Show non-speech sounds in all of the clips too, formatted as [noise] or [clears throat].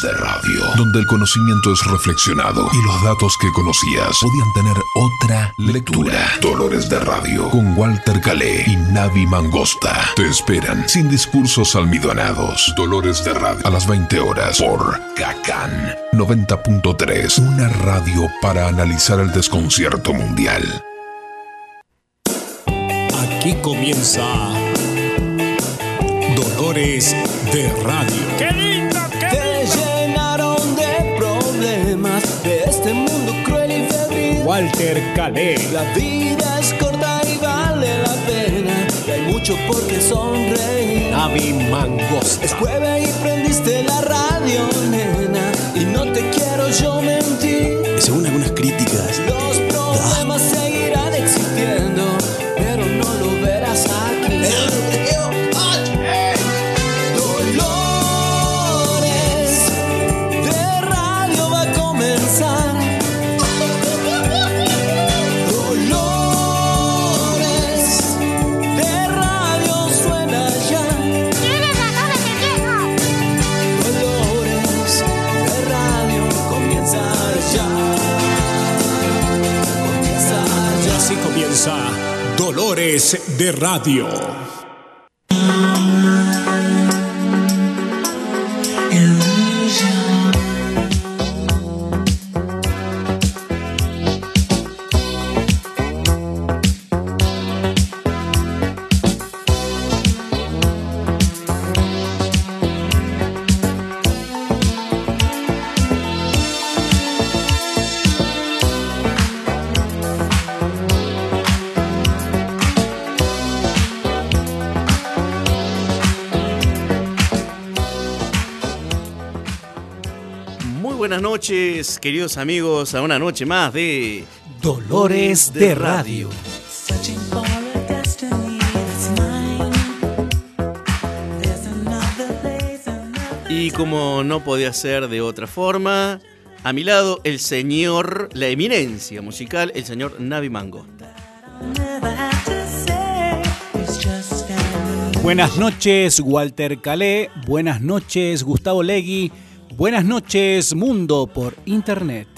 De Radio, donde el conocimiento es reflexionado y los datos que conocías podían tener otra lectura. Dolores de Radio, con Walter Calé y Navi Mangosta. Te esperan sin discursos almidonados. Dolores de Radio, a las 20 horas por Cacán 90.3, una radio para analizar el desconcierto mundial. Aquí comienza Dolores de Radio. Walter Calé. La vida es corta y vale la pena. Y hay mucho por qué sonreír. Navi Mangosta. Es jueves y prendiste la radio, nena. Y no te quiero yo mentir. Según algunas críticas, Los problemas seguirán de Radio. Noches, queridos amigos, a una noche más de Dolores de Radio. Y como no podía ser de otra forma, a mi lado el señor, la eminencia musical, el señor Navi Mango. never have to say. It's just family. Buenas noches, Walter Calé. Buenas noches, Gustavo Legui. Buenas noches, mundo por internet.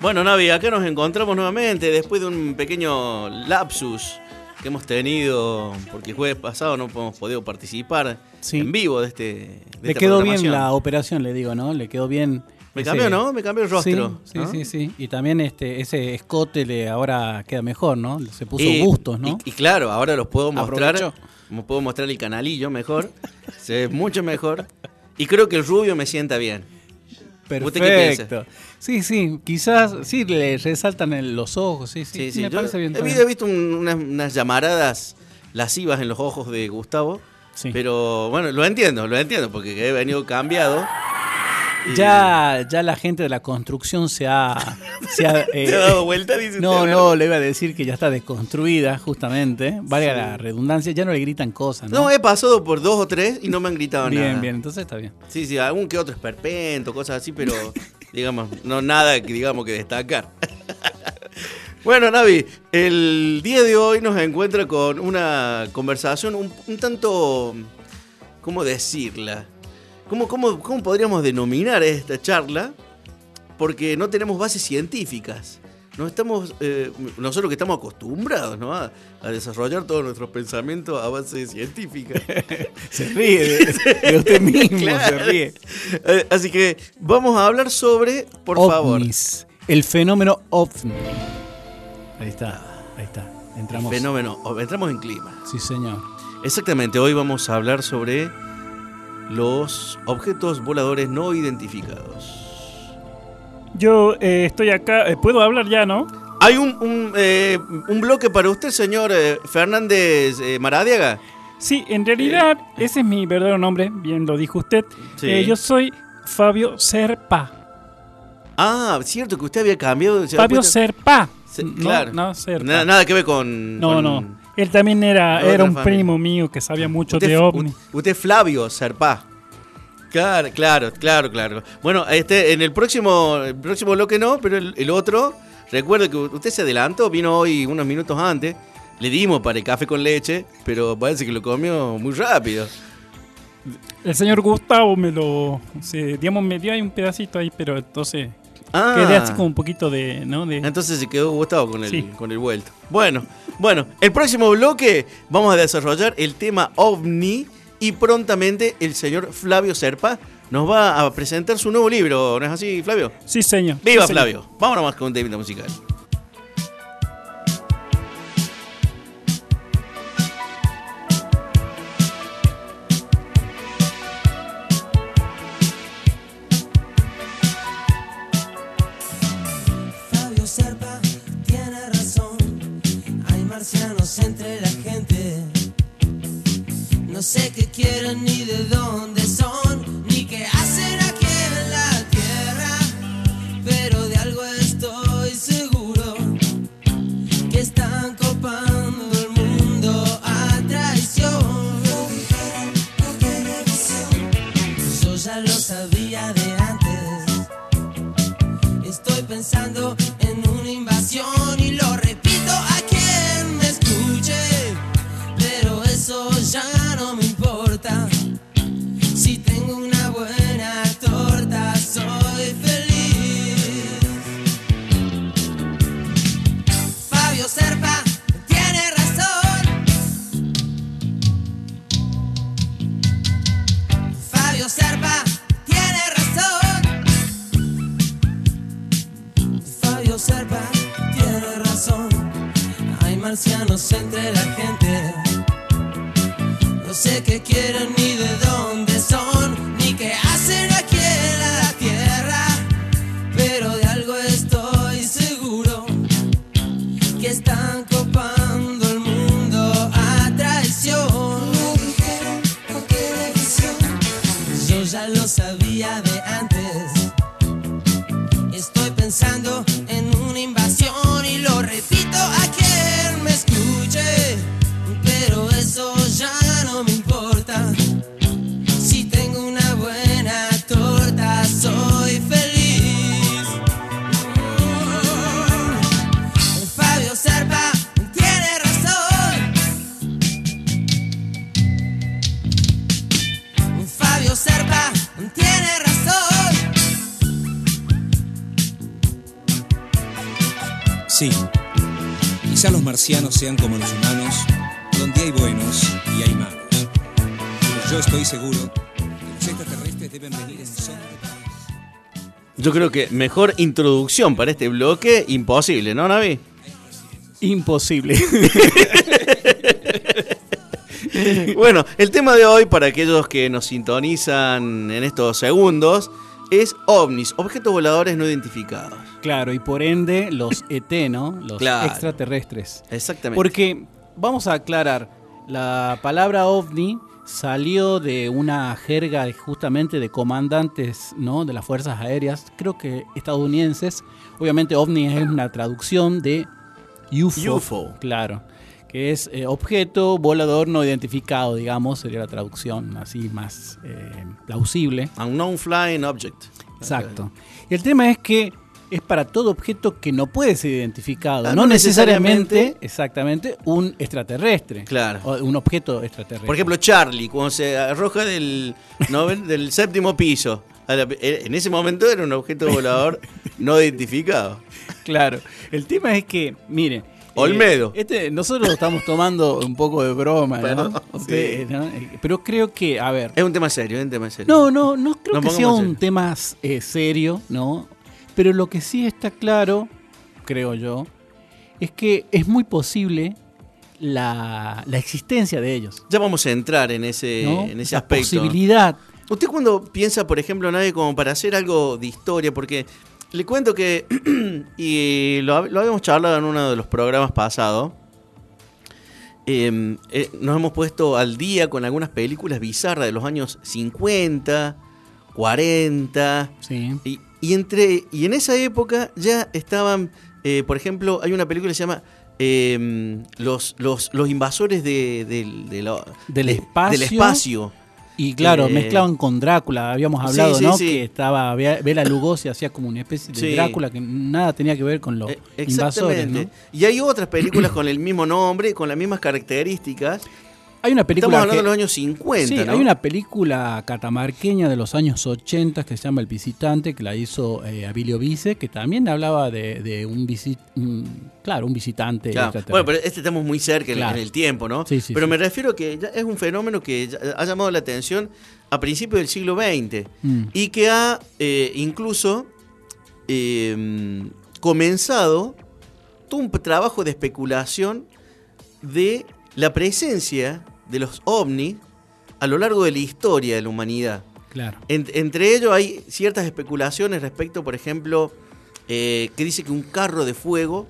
Bueno, Navi, acá nos encontramos nuevamente después de un pequeño lapsus que hemos tenido, porque el jueves pasado no hemos podido participar Sí. en vivo de este. de Le esta quedó bien la operación, le digo, ¿no? Le quedó bien. Me ese- cambió, ¿no? Me cambió el rostro. Sí, sí, ¿no? sí, sí. Y también este, ese escote le ahora queda mejor, ¿no? Se puso Y- bustos, ¿no? Y, y claro, ahora los puedo mostrar. Me puedo mostrar el canalillo mejor. se ve mucho mejor. Y creo que el rubio me sienta bien. ¿Usted qué? Perfecto. Sí, sí, quizás sí le resaltan en los ojos, sí, sí. Sí, sí. me Yo parece bien. he, visto un- unas, unas llamaradas lascivas en los ojos de Gustavo. Sí. Pero bueno, lo entiendo, lo entiendo, porque he venido cambiado. Ya, ya la gente de la construcción se ha. se ha, [laughs] eh, ¿Te ha dado vuelta? Dice no, usted, no, le iba a decir que ya está desconstruida, justamente. Valga la redundancia, ya no le gritan cosas, ¿no? No, he pasado por dos o tres y no me han gritado bien, nada. bien, entonces está bien. Sí, sí, algún que otro esperpento, cosas así, pero [laughs] digamos, no nada que digamos que destacar. [laughs] bueno, Navi, el día de hoy nos encuentra con una conversación un, un tanto, ¿cómo decirla? ¿Cómo, cómo, ¿Cómo podríamos denominar esta charla? Porque no tenemos bases científicas. No estamos, eh, nosotros que estamos acostumbrados ¿no? a, a desarrollar todos nuestros pensamientos a base científica. [laughs] Se ríe de, de usted mismo, se ríe. Eh, Así que vamos a hablar sobre, por favor. El fenómeno ovni. Ahí está, ahí está. Entramos. fenómeno. o- Entramos en clima. Sí, señor. Exactamente, hoy vamos a hablar sobre los objetos voladores no identificados. Yo eh, estoy acá, eh, puedo hablar ya, ¿no? Hay un, un, eh, un bloque para usted, señor Fernández Maradiaga. Sí, en realidad ese es mi verdadero nombre, bien lo dijo usted. Sí. Yo soy Fabio Serpa. Ah, cierto que usted había cambiado. Fabio Serpa. Se- No, claro. No, Serpa. Nada, nada que ver con. no, con- no. Él también era, era un familia. primo mío que sabía mucho Usted, de ovni. usted es Flavio Serpa. Claro, claro, claro, claro. Bueno, este, en el próximo, el próximo bloque no, pero el, el otro, recuerde que usted se adelantó, vino hoy unos minutos antes, le dimos para el café con leche, pero parece que lo comió muy rápido. El señor Gustavo me lo. Se, digamos, me dio ahí un pedacito ahí, pero entonces. Ah, Quedé así como un poquito de. ¿no? de entonces se quedó Gustavo con el, Sí. con el vuelto. Bueno, bueno, el próximo bloque vamos a desarrollar el tema ovni y prontamente el señor Flavio Serpa nos va a presentar su nuevo libro, ¿no es así, Flavio? Sí, señor. ¡Viva Sí, señor. Flavio! Vámonos más con un temita musical. Marcianos sean como los humanos, donde hay buenos y hay malos. Pero yo estoy seguro que los extraterrestres deben venir en son de paz. Yo creo que mejor introducción para este bloque, imposible, ¿no, Navi? Imposible. [laughs] Bueno, el tema de hoy, para aquellos que nos sintonizan en estos segundos, es ovnis, objetos voladores no identificados. claro, y por ende los ET, ¿no? Los Claro. extraterrestres. Exactamente. Porque, vamos a aclarar, la palabra ovni salió de una jerga justamente de comandantes ¿no? de las fuerzas aéreas, creo que estadounidenses. Obviamente ovni es una traducción de UFO. UFO. Claro. Que es eh, objeto volador no identificado, digamos, sería la traducción así más eh, plausible. Unknown Flying Object. Exacto. Y el tema es que es para todo objeto que no puede ser identificado, Ah, no, no necesariamente, necesariamente- exactamente, un extraterrestre. Claro. O un objeto extraterrestre. Por ejemplo, Charlie, cuando se arroja del, noven- del séptimo piso. la- En ese momento era un objeto volador [laughs] no identificado. Claro. El tema es que, miren. Olmedo. eh, este, nosotros lo estamos tomando un poco de broma, ¿no? Eh, Pero creo que, a ver. Es un tema serio, es un tema serio. No, no, no creo Nos que sea un tema eh, serio, ¿no? Pero lo que sí está claro, creo yo, es que es muy posible la, la existencia de ellos. Ya vamos a entrar en ese, ¿no? en ese la aspecto. posibilidad. ¿Usted cuando piensa, por ejemplo, nadie como para hacer algo de historia? Porque le cuento que, [clears throat] y lo, lo habíamos charlado en uno de los programas pasados, eh, eh, nos hemos puesto al día con algunas películas bizarras de los años 50, 40, Sí. y, y entre, y en esa época ya estaban, eh, por ejemplo, hay una película que se llama eh, los, los, los invasores de, del- de la- Del de- espacio. del espacio. Y claro, Eh, mezclaban con Drácula, habíamos hablado, sí, ¿no? sí. Que estaba Be- Bela Lugosi hacía como una especie de. Drácula que nada tenía que ver con los Eh, invasores. ¿no? Y hay otras películas con el mismo nombre, con las mismas características. Hay una película Estamos hablando que- de los años 50, Sí, ¿no? hay una película catamarqueña de los años 80 que se llama El Visitante, que la hizo eh, Abilio Vice, que también hablaba de, de un, visit, un- claro, un visitante. Claro. Bueno, pero este estamos muy cerca en- Claro. en el tiempo, ¿no? Sí, sí, pero sí. me refiero que ya es un fenómeno que ya ha llamado la atención a principios del siglo XX Mm. y que ha eh, incluso eh, comenzado todo un trabajo de especulación de la presencia de los ovnis a lo largo de la historia de la humanidad. Claro. En- entre ellos hay ciertas especulaciones respecto, por ejemplo, eh, que dice que un carro de fuego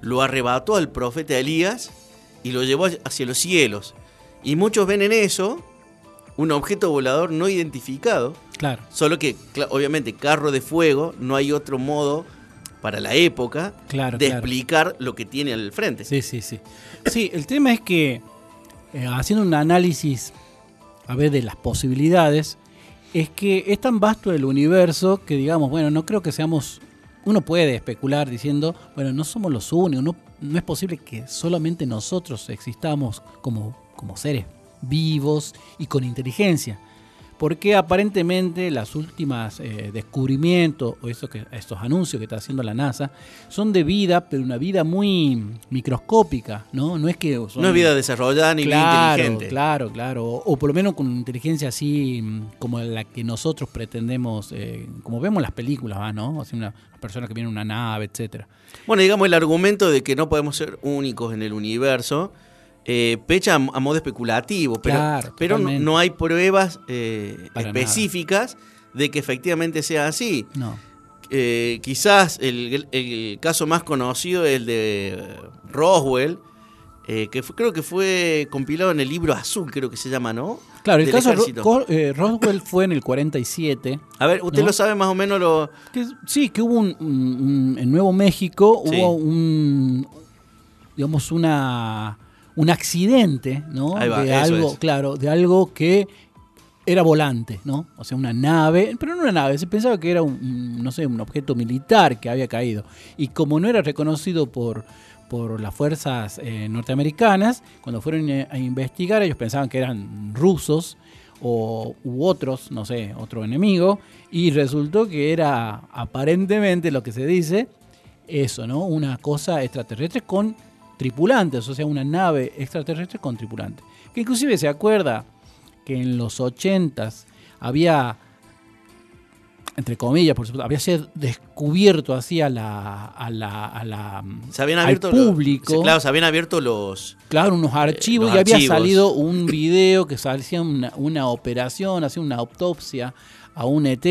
lo arrebató al profeta Elías y lo llevó hacia los cielos. Y muchos ven en eso un objeto volador no identificado, Claro. solo que obviamente carro de fuego no hay otro modo para la época Claro, de claro. explicar lo que tiene al frente. Sí, sí, sí. Sí, el tema es que eh, haciendo un análisis a ver de las posibilidades, es que es tan vasto el universo que digamos, bueno, no creo que seamos, uno puede especular diciendo, bueno, no somos los únicos, no, no es posible que solamente nosotros existamos como, como seres vivos y con inteligencia. Porque aparentemente las últimas eh, descubrimientos o que, estos anuncios que está haciendo la NASA son de vida, pero una vida muy microscópica, ¿no? No es que son- No es vida desarrollada ni claro, inteligente. Claro, claro. O, o por lo menos con inteligencia así mm, como la que nosotros pretendemos, eh, como vemos en las películas, ¿va, ¿no? O sea, una persona que viene en una nave, etcétera. Bueno, digamos, el argumento de que no podemos ser únicos en el universo eh, pecha a, a modo especulativo, pero, Claro, pero no, hay pruebas eh, específicas de que efectivamente sea así. No. Eh, quizás el, el caso más conocido es el de Roswell, eh, que fue- creo que fue compilado en el libro azul, creo que se llama, ¿no? Claro, el Del caso Ro- eh, Roswell fue en el 47. A ver, usted ¿no? lo sabe más o menos lo... Que, sí, que hubo un, un- un- en Nuevo México Sí. hubo un, digamos, una, un accidente, ¿no? Va, de algo, es. claro, de algo que era volante, ¿no? O sea, una nave, pero no una nave, se pensaba que era un, un, no sé, un objeto militar que había caído. Y como no era reconocido por, por las fuerzas eh, norteamericanas, cuando fueron eh, a investigar, ellos pensaban que eran rusos o, u otros, no sé, otro enemigo, y resultó que era aparentemente lo que se dice, eso, ¿no? Una cosa extraterrestre con tripulantes, o sea, una nave extraterrestre con tripulantes. Que inclusive se acuerda que en los 80s había, entre comillas, por supuesto, había sido descubierto así a la, a la, a la Se habían al abierto los- público. se- claro, se habían abierto los... Claro, unos archivos los y había archivos. salido un [coughs] video que hacía una, una operación, hacía una autopsia a un ET.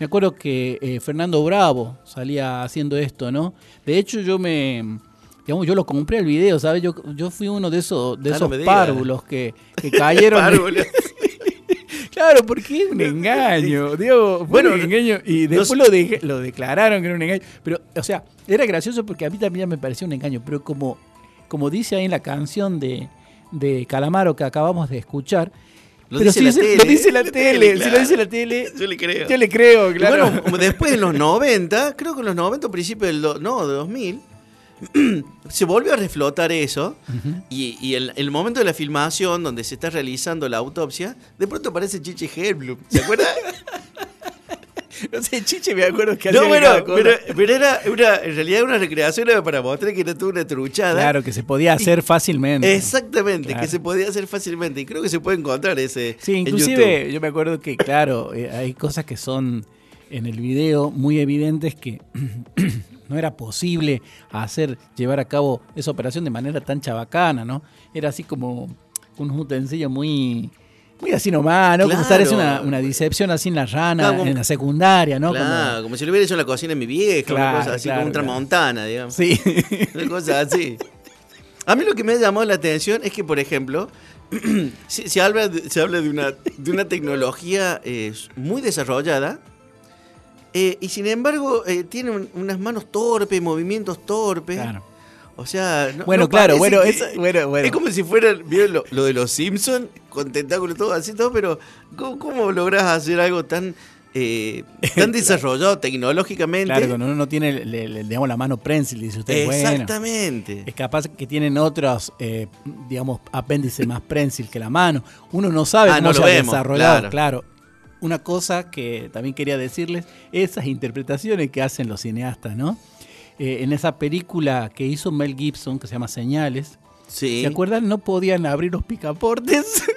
Me acuerdo que eh, Fernando Bravo salía haciendo esto, ¿no? De hecho, yo me. Digamos, yo lo compré el video, ¿sabes? Yo, yo fui uno de esos, de Ah, esos párvulos que, que cayeron. [laughs] Párvulos. [laughs] claro, porque es un engaño. Digo, fue Bueno, un engaño. Y no después lo, de- lo declararon que era un engaño. Pero, o sea, era gracioso porque a mí también me pareció un engaño. Pero como, como dice ahí en la canción de, de Calamaro que acabamos de escuchar. Lo pero dice sí [laughs] la tele. lo dice la tele. Si claro. lo dice la tele, Yo le creo. yo le creo, Y claro. bueno, después en los 90, creo que en los 90, principios del do- no, de 2000, [clears throat] se volvió a reflotar eso. Y, y el, el momento de la filmación, donde se está realizando la autopsia, de pronto aparece Chiche Hellblum. ¿Se acuerda? [laughs] no sé, Chiche, me acuerdo que no, bueno, pero, pero era una, en realidad una recreación era para mostrar que era toda una truchada. Claro, que se podía hacer fácilmente. Exactamente, Claro. que se podía hacer fácilmente. Y creo que se puede encontrar ese. Sí, en inclusive YouTube. yo me acuerdo que, claro, eh, hay cosas que son en el video muy evidentes que [clears throat] no era posible hacer, llevar a cabo esa operación de manera tan chabacana, ¿no? Era así como unos utensilios muy, muy así nomás, ¿no? Como estar Claro. una, una disección así en la rana, Claro, como- en la secundaria, ¿no? Claro, como... si lo hubiera hecho en la cocina de mi vieja, una Claro, cosa así, claro, como un claro. tramontana, digamos. Sí. [laughs] Una cosa así. A mí lo que me ha llamado la atención es que, por ejemplo, [clears throat] se, se habla, de, se habla de, una, de una tecnología eh, muy desarrollada eh, y sin embargo eh, tiene un- unas manos torpes, movimientos torpes. Claro. O sea, no- Bueno, no claro, bueno, que- eso- bueno, bueno. Es como si fuera, ¿vieron lo, lo de los Simpsons? Con tentáculos todo así, todo, pero ¿cómo, cómo lográs hacer algo tan, eh, tan [laughs] [laughs] desarrollado tecnológicamente? Claro, cuando uno no tiene, le- le- digamos, la mano prensil, dice usted, bueno, Exactamente. es capaz que tienen otros, eh, digamos, apéndices más prensil que la mano. Uno no sabe Ah, cómo no se lo ha vemos, desarrollado, claro. claro. Una cosa que también quería decirles, esas interpretaciones que hacen los cineastas, ¿no? Eh, en esa película que hizo Mel Gibson, que se llama Señales, Sí. ¿se acuerdan? No podían abrir los picaportes. [laughs]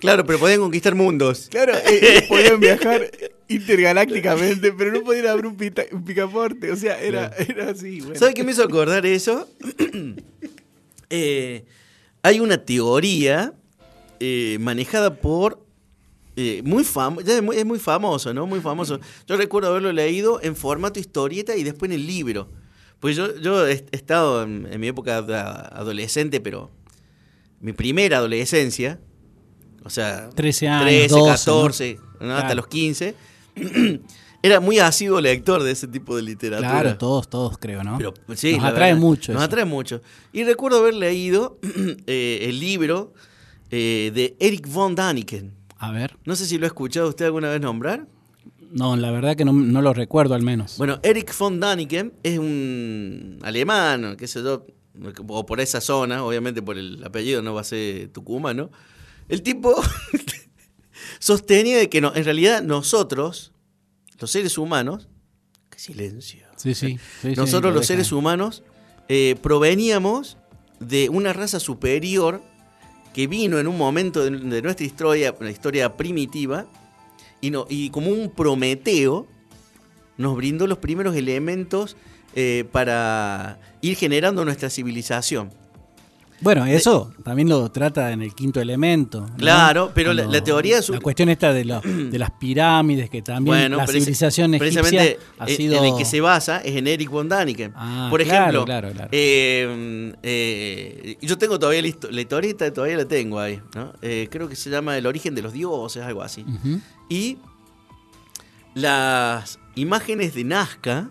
Claro, pero podían conquistar mundos. Claro, eh, ellos podían viajar intergalácticamente, pero no podían abrir un, pita- un picaporte. O sea, era, era así. Bueno. ¿Sabe qué me hizo acordar eso? [coughs] Eh, hay una teoría eh, manejada por. Eh, muy famoso, es muy, es muy famoso, ¿no? Muy famoso. Yo recuerdo haberlo leído en formato historieta y después en el libro. Pues yo, yo he estado en, en mi época adolescente, pero mi primera adolescencia, o sea, 13 años, 13, 12, ¿no? 14, ¿no? hasta los 15, [clears throat] era muy asiduo lector de ese tipo de literatura. Claro, todos, todos creo, ¿no? Pero sí, Nos atrae verdad, mucho. Nos eso. atrae mucho. Y recuerdo haber leído [clears throat] eh, el libro eh, de Eric von Daniken. A ver. No sé si lo ha escuchado usted alguna vez nombrar. No, la verdad que no, no lo recuerdo al menos. Bueno, Eric von Daniken es un alemán, qué sé yo, o por esa zona, obviamente por el apellido no va a ser tucumano. El tipo [laughs] sostenía de que no, en realidad nosotros, los seres humanos, qué silencio. sí, sí. [laughs] Nosotros lo los seres humanos eh, proveníamos de una raza superior que vino en un momento de, nuestra historia, una historia primitiva, y como un Prometeo nos brindó los primeros elementos eh, para ir generando nuestra civilización. Bueno, eso también lo trata en el quinto elemento. ¿no? Claro, pero la- la teoría es un- La cuestión esta de, lo- de las pirámides, que también Bueno, la civilización egipcia ha en- sido... en el que se basa es en Eric von Daniken. Ah, Por claro, ejemplo, claro, claro. eh, eh, yo tengo todavía la, la historieta, todavía la tengo ahí. ¿no? Eh, creo que se llama El origen de los dioses, algo así. Y las imágenes de Nazca,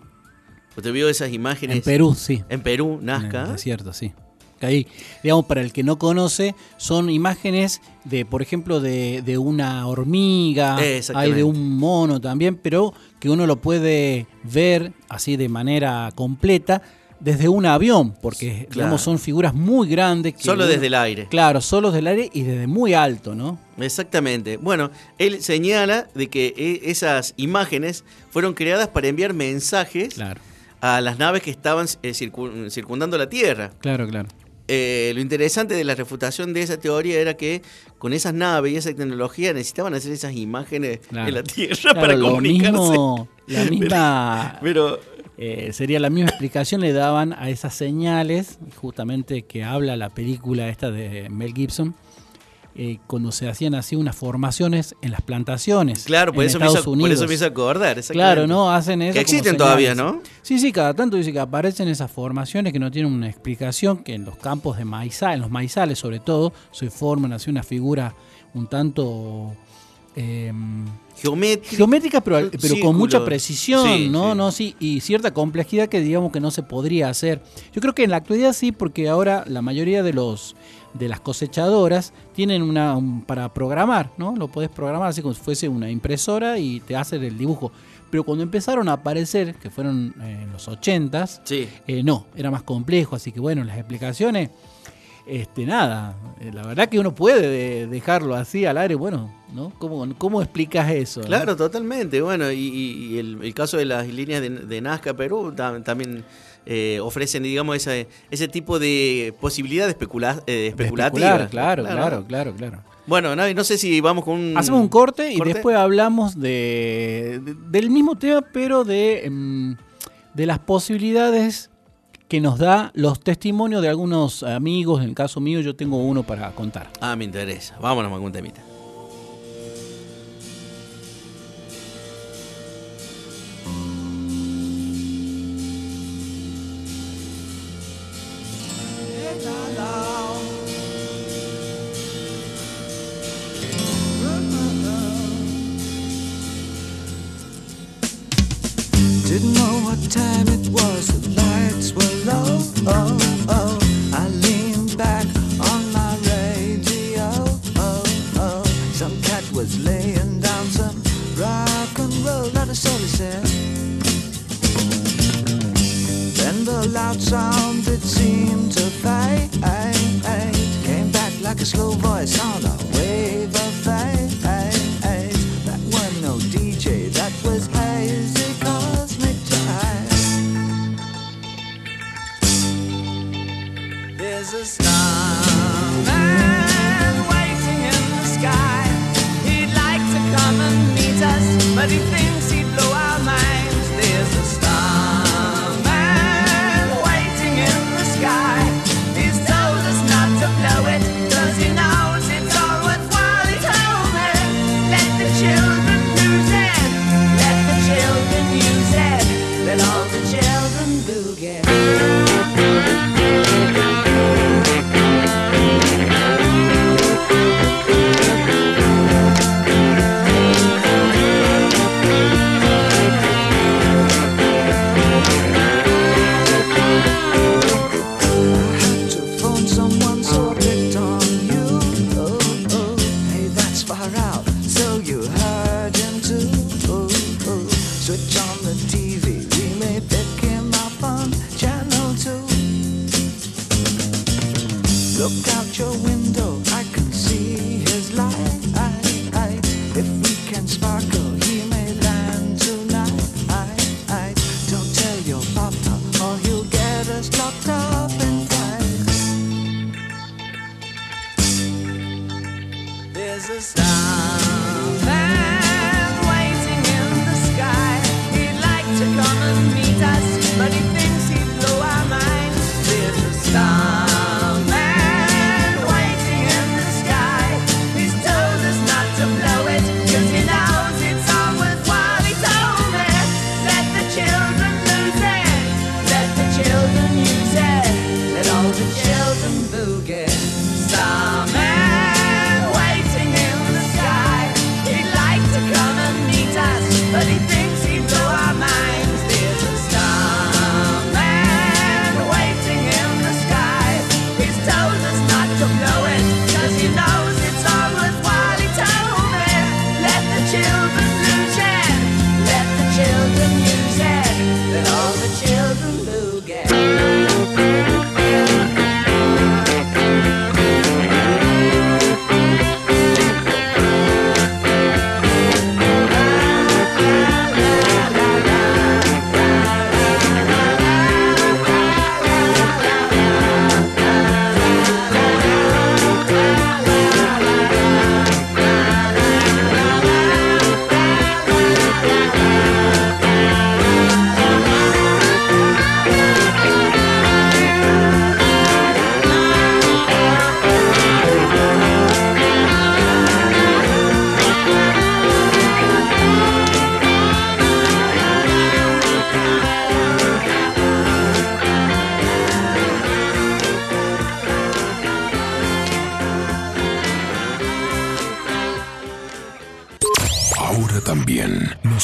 usted vio esas imágenes En Perú, sí. en Perú, En Nazca. el cierto, sí. Ahí, digamos, para el que no conoce, son imágenes de, por ejemplo, de, de una hormiga, hay de un mono también, pero que uno lo puede ver así de manera completa desde un avión, porque Claro. digamos, son figuras muy grandes. Que Solo uno- desde el aire. Claro, solo desde el aire y desde muy alto, ¿no? Exactamente. Bueno, él señala de que e- esas imágenes fueron creadas para enviar mensajes Claro, a las naves que estaban eh, circu- circundando la Tierra. claro, claro. Eh, lo interesante de la refutación de esa teoría era que con esas naves y esa tecnología necesitaban hacer esas imágenes Claro. en la Tierra Claro, para comunicarse. mismo, la [laughs] misma Pero Eh, sería la misma explicación le daban a esas señales, justamente que habla la película esta de Mel Gibson, eh, cuando se hacían así unas formaciones en las plantaciones. claro, por en eso, me Estados hizo, Unidos. por eso me hizo acordar. Claro, ¿no? Hacen eso. Que existen todavía. ¿no? Sí, sí, cada tanto dice que aparecen esas formaciones que no tienen una explicación, que en los campos de maizal, en los maizales sobre todo, se forman así una figura un tanto... eh, Geométrico. geométrica, pero, pero con mucha precisión, Sí, ¿no? sí. no sí, y cierta complejidad que digamos que no se podría hacer. Yo creo que en la actualidad sí, porque ahora la mayoría de los de las cosechadoras tienen una un- para programar, ¿no? Lo podés programar así como si fuese una impresora y te hace el dibujo. Pero cuando empezaron a aparecer, que fueron eh, en los 80s, Sí. eh, no, era más complejo, así que bueno, las explicaciones, este, nada, eh, la verdad que uno puede de- dejarlo así al aire, bueno, ¿no? ¿Cómo, cómo explicas eso? no? Claro, totalmente. Bueno, y, y- y el, el caso de las líneas de, de Nazca Perú tam- también eh, ofrecen, digamos, ese, ese tipo de posibilidad especula, eh, De especulativa. especular, claro, claro, claro, claro. Bueno, no sé si vamos con un... Hacemos un corte y después hablamos de, de- del mismo tema, pero de, em, de las posibilidades que nos da los testimonios de algunos amigos. En el caso mío, yo tengo uno para contar. Ah, me interesa. Vámonos con un temita. Time it was,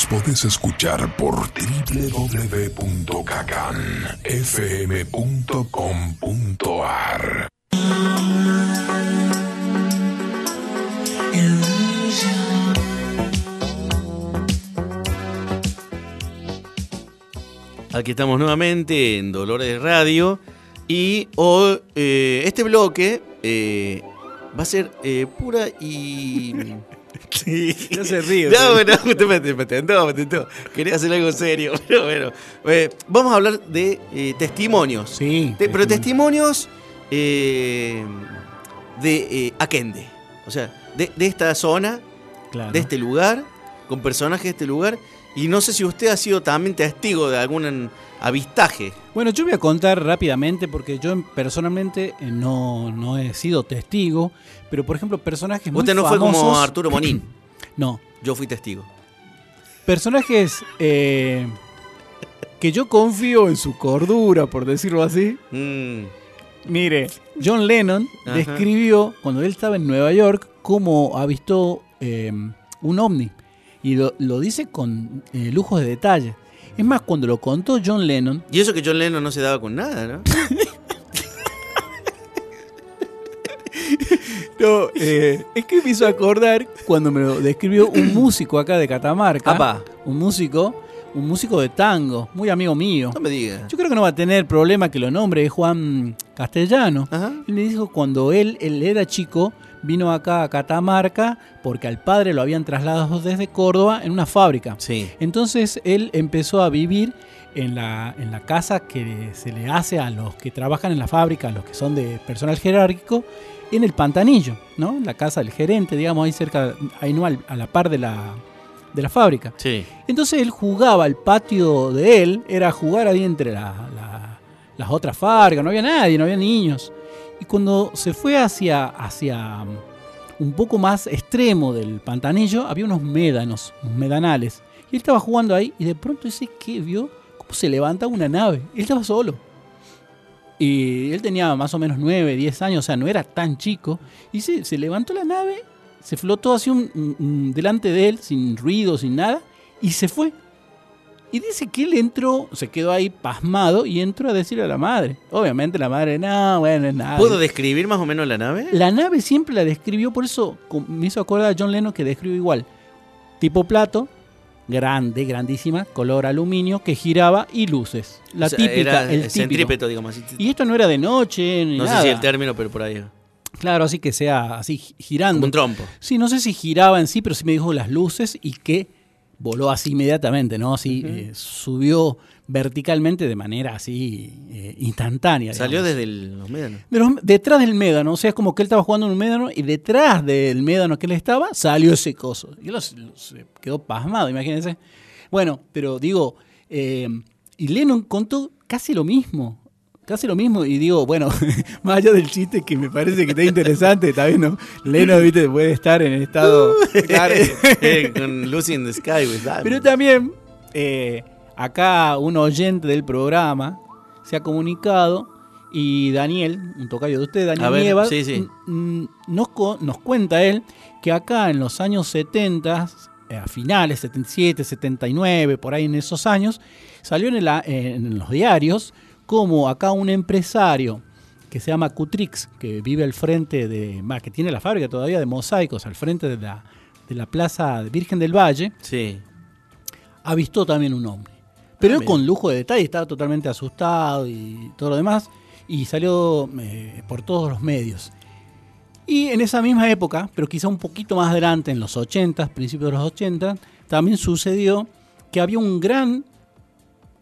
Podés escuchar por www.cacanfm.com.ar. Aquí estamos nuevamente en Dolores Radio y hoy, eh, este bloque eh, va a ser eh, pura y Sí. No se ríe. No, bueno, [laughs] justamente, me tentó. Quería hacer algo serio, [laughs] pero bueno. Eh, vamos a hablar de eh, testimonios. Sí. Pero testimonios eh, de Aquende. O sea, de, de esta zona, claro. de este lugar, con personajes de este lugar. Y no sé si usted ha sido también testigo de algún avistaje. Bueno, yo voy a contar rápidamente porque yo personalmente eh, no, no he sido testigo, pero por ejemplo personajes muy Usted no fue como Arturo Monín. [clears throat] no. Yo fui testigo. Personajes eh, que yo confío en su cordura, por decirlo así. Mm. Mire, John Lennon describió cuando él estaba en Nueva York cómo avistó eh, un ovni. Y lo, lo dice con eh, lujos de detalle. Es más, cuando lo contó John Lennon. Y eso que John Lennon no se daba con nada, ¿no? [laughs] no, eh, es que me hizo acordar cuando me lo describió un músico acá de Catamarca. Un músico un músico de tango, muy amigo mío. No me digas. Yo creo que no va a tener problema que lo nombre, es Juan Castellano. Ajá. Él me dijo cuando él, él era chico, vino acá a Catamarca porque al padre lo habían trasladado desde Córdoba en una fábrica. Sí. Entonces él empezó a vivir en la, en la casa que se le hace a los que trabajan en la fábrica, a los que son de personal jerárquico, en el Pantanillo, ¿no? La casa del gerente, digamos, ahí cerca, ahí no a la par de la, de la fábrica. Sí. Entonces él jugaba, el patio de él era jugar ahí entre la- la- las otras fábricas, no había nadie, no había niños. Y cuando se fue hacia, hacia um, un poco más extremo del pantanillo, había unos médanos, unos medanales. Y él estaba jugando ahí y de pronto dice que vio cómo se levanta una nave. Él estaba solo. Y él tenía más o menos 9, 10 años, o sea, no era tan chico. Y se, se levantó la nave, se flotó hacia un, delante de él, sin ruido, sin nada, y se fue. Y dice que él entró, se quedó ahí pasmado y entró a decirle a la madre. Obviamente la madre, no, bueno, es nada. ¿Puedo describir más o menos la nave? La nave siempre la describió, por eso me hizo acordar a John Lennon que describió igual. Tipo plato, grande, grandísima, color aluminio, que giraba y luces. La O sea, típica, era el típico. centrípeto, digamos así. Y esto no era de noche ni No nada. sé si el término, pero por ahí. Claro, así que sea así gi- girando. Como un trompo. Sí, no sé si giraba en sí, pero sí me dijo las luces y que voló así inmediatamente, ¿no? Así eh, subió verticalmente de manera así eh, instantánea. Salió digamos. desde el- los médanos. De los- detrás del médano, o sea, es como que él estaba jugando en un médano y detrás del médano que él estaba salió ese coso. Y él se quedó pasmado, imagínense. Bueno, pero digo, eh, y Lennon contó casi lo mismo. Casi lo mismo, y digo, bueno, [laughs] más allá del chiste que me parece que está interesante, también, ¿no? Lennon, viste, puede estar en estado. [laughs] Claro. [laughs] Eh, Con Lucy in the Sky with Diamonds. Pero también, eh, acá un oyente del programa se ha comunicado y Daniel, un tocayo de usted, Daniel ver, Nieva, sí, sí. mm, nos, co- nos cuenta él que acá en los años 70, eh, a finales, 77, 79, por ahí en esos años, salió el en los diarios como acá un empresario que se llama Cutrix, que vive al frente de, va, que tiene la fábrica todavía de mosaicos, al frente de la, de la Plaza Virgen del Valle, Sí. avistó también un hombre. Pero Ah, él mira. con lujo de detalle, estaba totalmente asustado y todo lo demás, y salió eh, por todos los medios. Y en esa misma época, pero quizá un poquito más adelante, en los 80, principios de los 80, también sucedió que había un gran,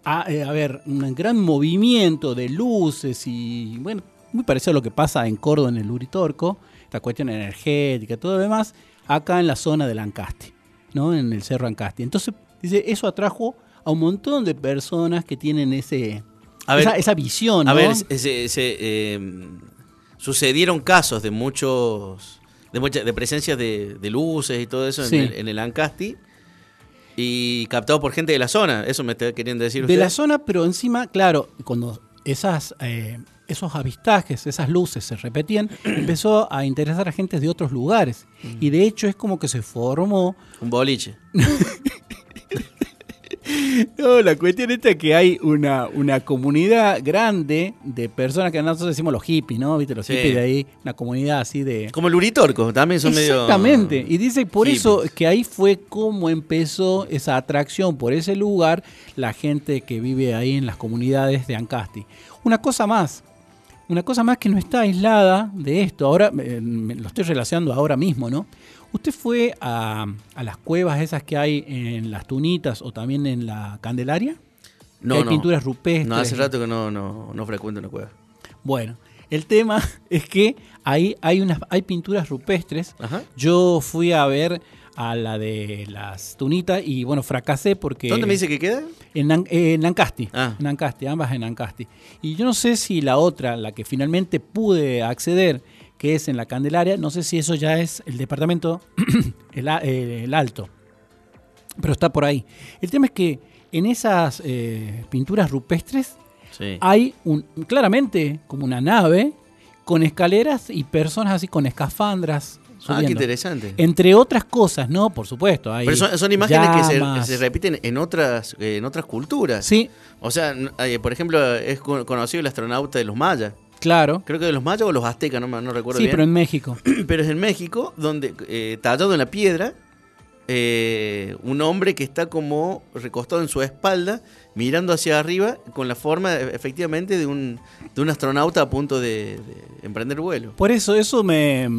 a, eh, a ver, un gran movimiento de luces y, bueno, muy parecido a lo que pasa en Córdoba, en el Uritorco, esta cuestión energética todo lo demás, acá en la zona del Ancasti, ¿no? En el Cerro Ancasti. Entonces, dice, eso atrajo a un montón de personas que tienen ese, A ver, esa, esa visión, A ver, se- se- se, eh, sucedieron casos de muchos. de, mucha- de presencias de, de luces y todo eso en el- en el Ancasti. Y captado por gente de la zona. Eso me está queriendo decir de usted. la zona, pero encima, claro, cuando esas, eh, esos avistajes, esas luces se repetían, [clears throat] empezó a interesar a gente de otros lugares. Mm. Y de hecho es como que se formó... Un boliche. [laughs] No, la cuestión esta es que hay una, una comunidad grande de personas que nosotros decimos los hippies, ¿no? ¿Viste? Los Sí. hippies de ahí, una comunidad así de... Como el Uritorco, también son medio. Exactamente. Y dice por hippies. eso que ahí fue como empezó esa atracción por ese lugar la gente que vive ahí en las comunidades de Ancasti. Una cosa más, una cosa más que no está aislada de esto. Ahora eh, lo estoy relacionando ahora mismo, ¿no? Usted fue a, a las cuevas esas que hay en las Tunitas o también en la Candelaria. No, hay no. pinturas rupestres. No, hace rato que no, no, no frecuento una cueva. Bueno, el tema [laughs] es que ahí hay unas hay pinturas rupestres. Ajá. Yo fui a ver a la de las Tunitas y bueno, fracasé porque ¿Dónde me dice que queda? en, Nan- eh, en Ancasti, Ah. en Ancasti, ambas en Ancasti. Y yo no sé si la otra, la que finalmente pude acceder, que es en la Candelaria, no sé si eso ya es el departamento [clears throat] el, eh, el Alto, pero está por ahí. El tema es que en esas eh, pinturas rupestres Sí. hay un, claramente como una nave con escaleras y personas así con escafandras. Ah, qué subiendo. interesante. Entre otras cosas, ¿no? Por supuesto. Hay Pero son, son imágenes que se, se repiten en otras, en otras culturas. Sí, O sea, eh, por ejemplo, es co- conocido el astronauta de los mayas. Claro. Creo que de los mayas o los aztecas, no, no recuerdo Sí, bien. pero en México. [clears throat] pero es en México, donde eh, tallado en la piedra, eh, un hombre que está como recostado en su espalda, mirando hacia arriba, con la forma e- efectivamente de un, de un astronauta a punto de, de emprender vuelo. Por eso, eso me.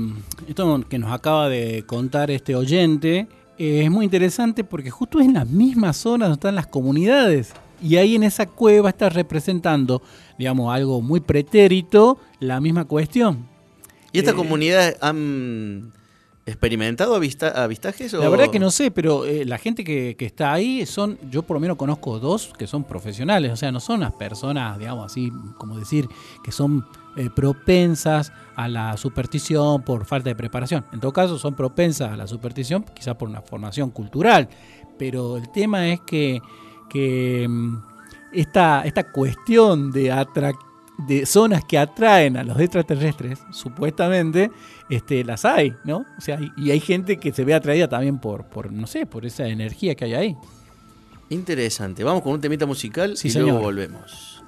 Esto que nos acaba de contar este oyente eh, es muy interesante porque justo es en la misma zona donde están las comunidades. Y ahí en esa cueva está representando, digamos, algo muy pretérito, la misma cuestión. ¿Y estas Eh, comunidades han experimentado avista- avistajes? La verdad que no sé, pero eh, la gente que, que está ahí son, yo por lo menos conozco dos que son profesionales, o sea, no son las personas, digamos así, como decir, que son eh, propensas a la superstición por falta de preparación. En todo caso, son propensas a la superstición quizás por una formación cultural, pero el tema es que, que mm, esta, esta cuestión de de zonas que atraen a los extraterrestres, supuestamente, este, las hay, ¿no? O sea, y, hay gente que se ve atraída también por, por, no sé, por esa energía que hay ahí. Interesante. Vamos con un temita musical Sí, y luego volvemos.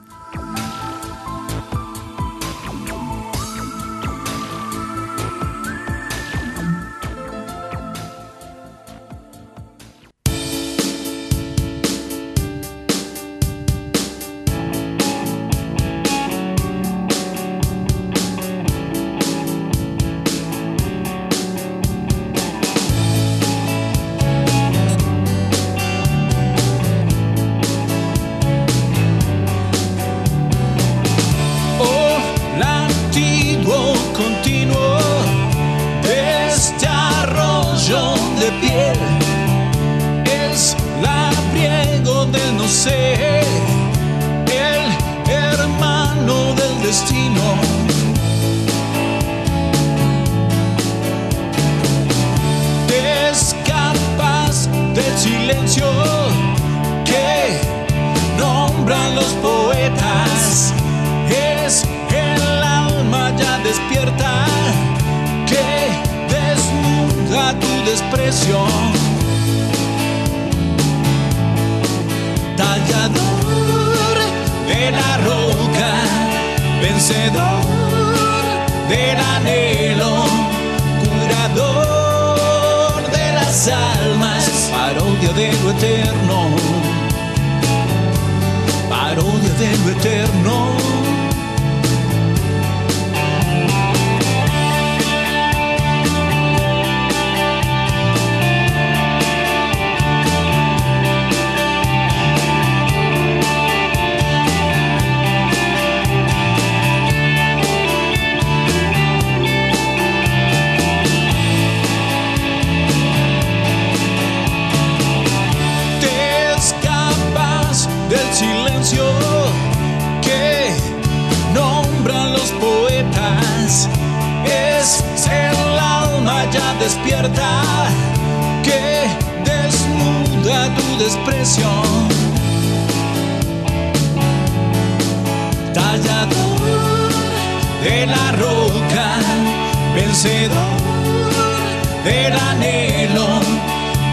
Tallador de la roca, vencedor del anhelo, curador de las almas, parodia de lo eterno parodia de lo eterno. Despierta que desnuda tu desprecio. Tallador de la roca, vencedor del anhelo,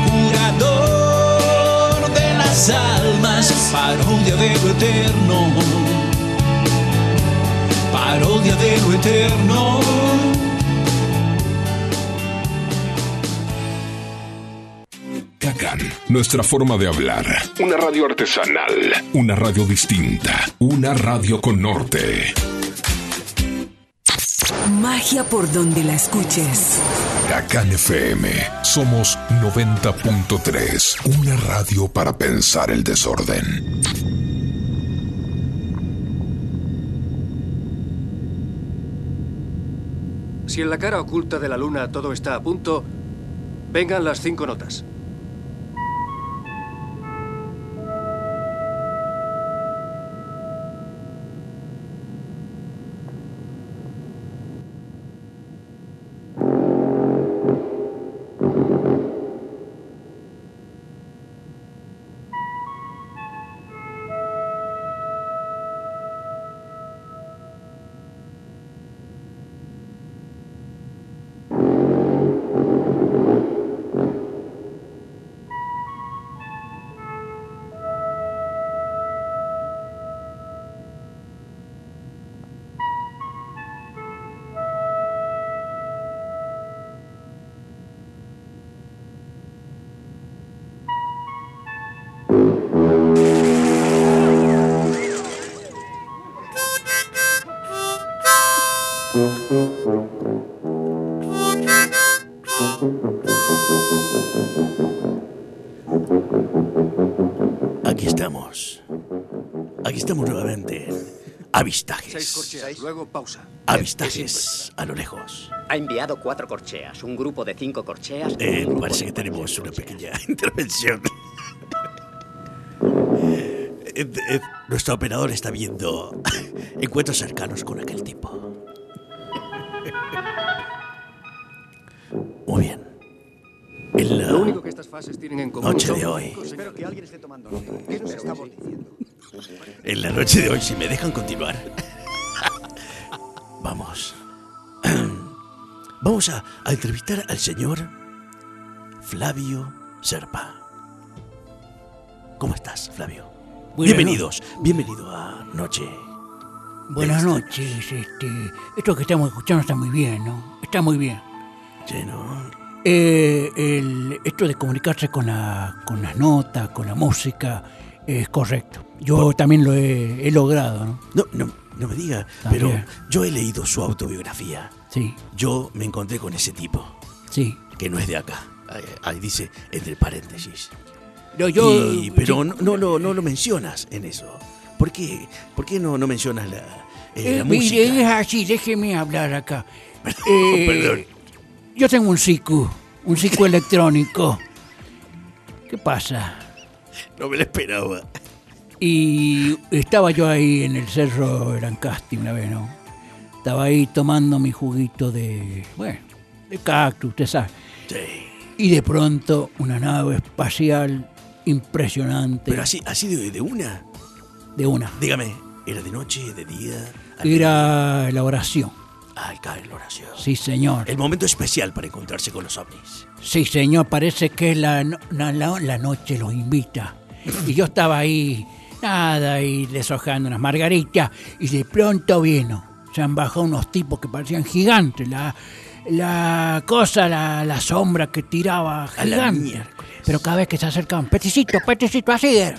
curador de las almas, parodia de lo eterno, parodia de lo eterno. Nuestra forma de hablar. Una radio artesanal, una radio distinta, una radio con norte. Magia por donde la escuches. Cacán FM, somos 90.3, una radio para pensar el desorden. Si en la cara oculta de la luna todo está a punto, vengan las cinco notas. Seis corcheas, luego pausa. Avistajes a lo lejos. Ha enviado cuatro corcheas, un grupo de cinco corcheas. Eh, parece que tenemos una pequeña [laughs] intervención. Eh, eh, Nuestro operador está viendo [laughs] encuentros cercanos con aquel tipo. Muy bien. En la Lo único que estas fases tienen en común noche de hoy, Espero que alguien esté tomando nota. ¿Qué nos estamos diciendo? en la noche de hoy, si me dejan continuar, vamos. [clears throat] Vamos a, a entrevistar al señor Flavio Serpa. ¿Cómo estás, Flavio? Buenas Bienvenidos, bienvenido a Noche. Buenas noches, este, esto que estamos escuchando está muy bien, ¿no? Está muy bien. Sí, ¿no? Eh, el- esto de comunicarse con, la, con las notas, con la música, es correcto. Yo también lo he, he logrado, ¿no? No, no, no me diga, También. pero yo he leído su autobiografía. Sí. Yo me encontré con ese tipo. Sí. Que no es de acá. Ahí, dice entre paréntesis. No, yo- Y- pero no, no, lo- no lo mencionas en eso. ¿Por qué, ¿Por qué no, no mencionas la, eh, Eh, la mire, música? es así, déjeme hablar acá. [laughs] Eh, Perdón. Yo tengo un psico, un psico electrónico. ¿Qué pasa? No me lo esperaba. Y estaba yo ahí en el cerro Erancasti una vez, ¿no? Estaba ahí tomando mi juguito de, bueno, de cactus, usted sabe. Y de pronto una nave espacial impresionante. Pero así, así de, de una. De una. Dígame, ¿era de noche, de día? Era la oración. Ay, cae la oración. Sí, señor. El momento especial para encontrarse con los ovnis. Sí, señor, parece que la, la- la noche los invita. Y yo estaba ahí, nada, ahí deshojando unas margaritas, y de pronto vino. Se han bajado unos tipos que parecían gigantes. La, la cosa, la, la sombra que tiraba gigante. Pero cada vez que se acercaban, peticito, peticito, así era.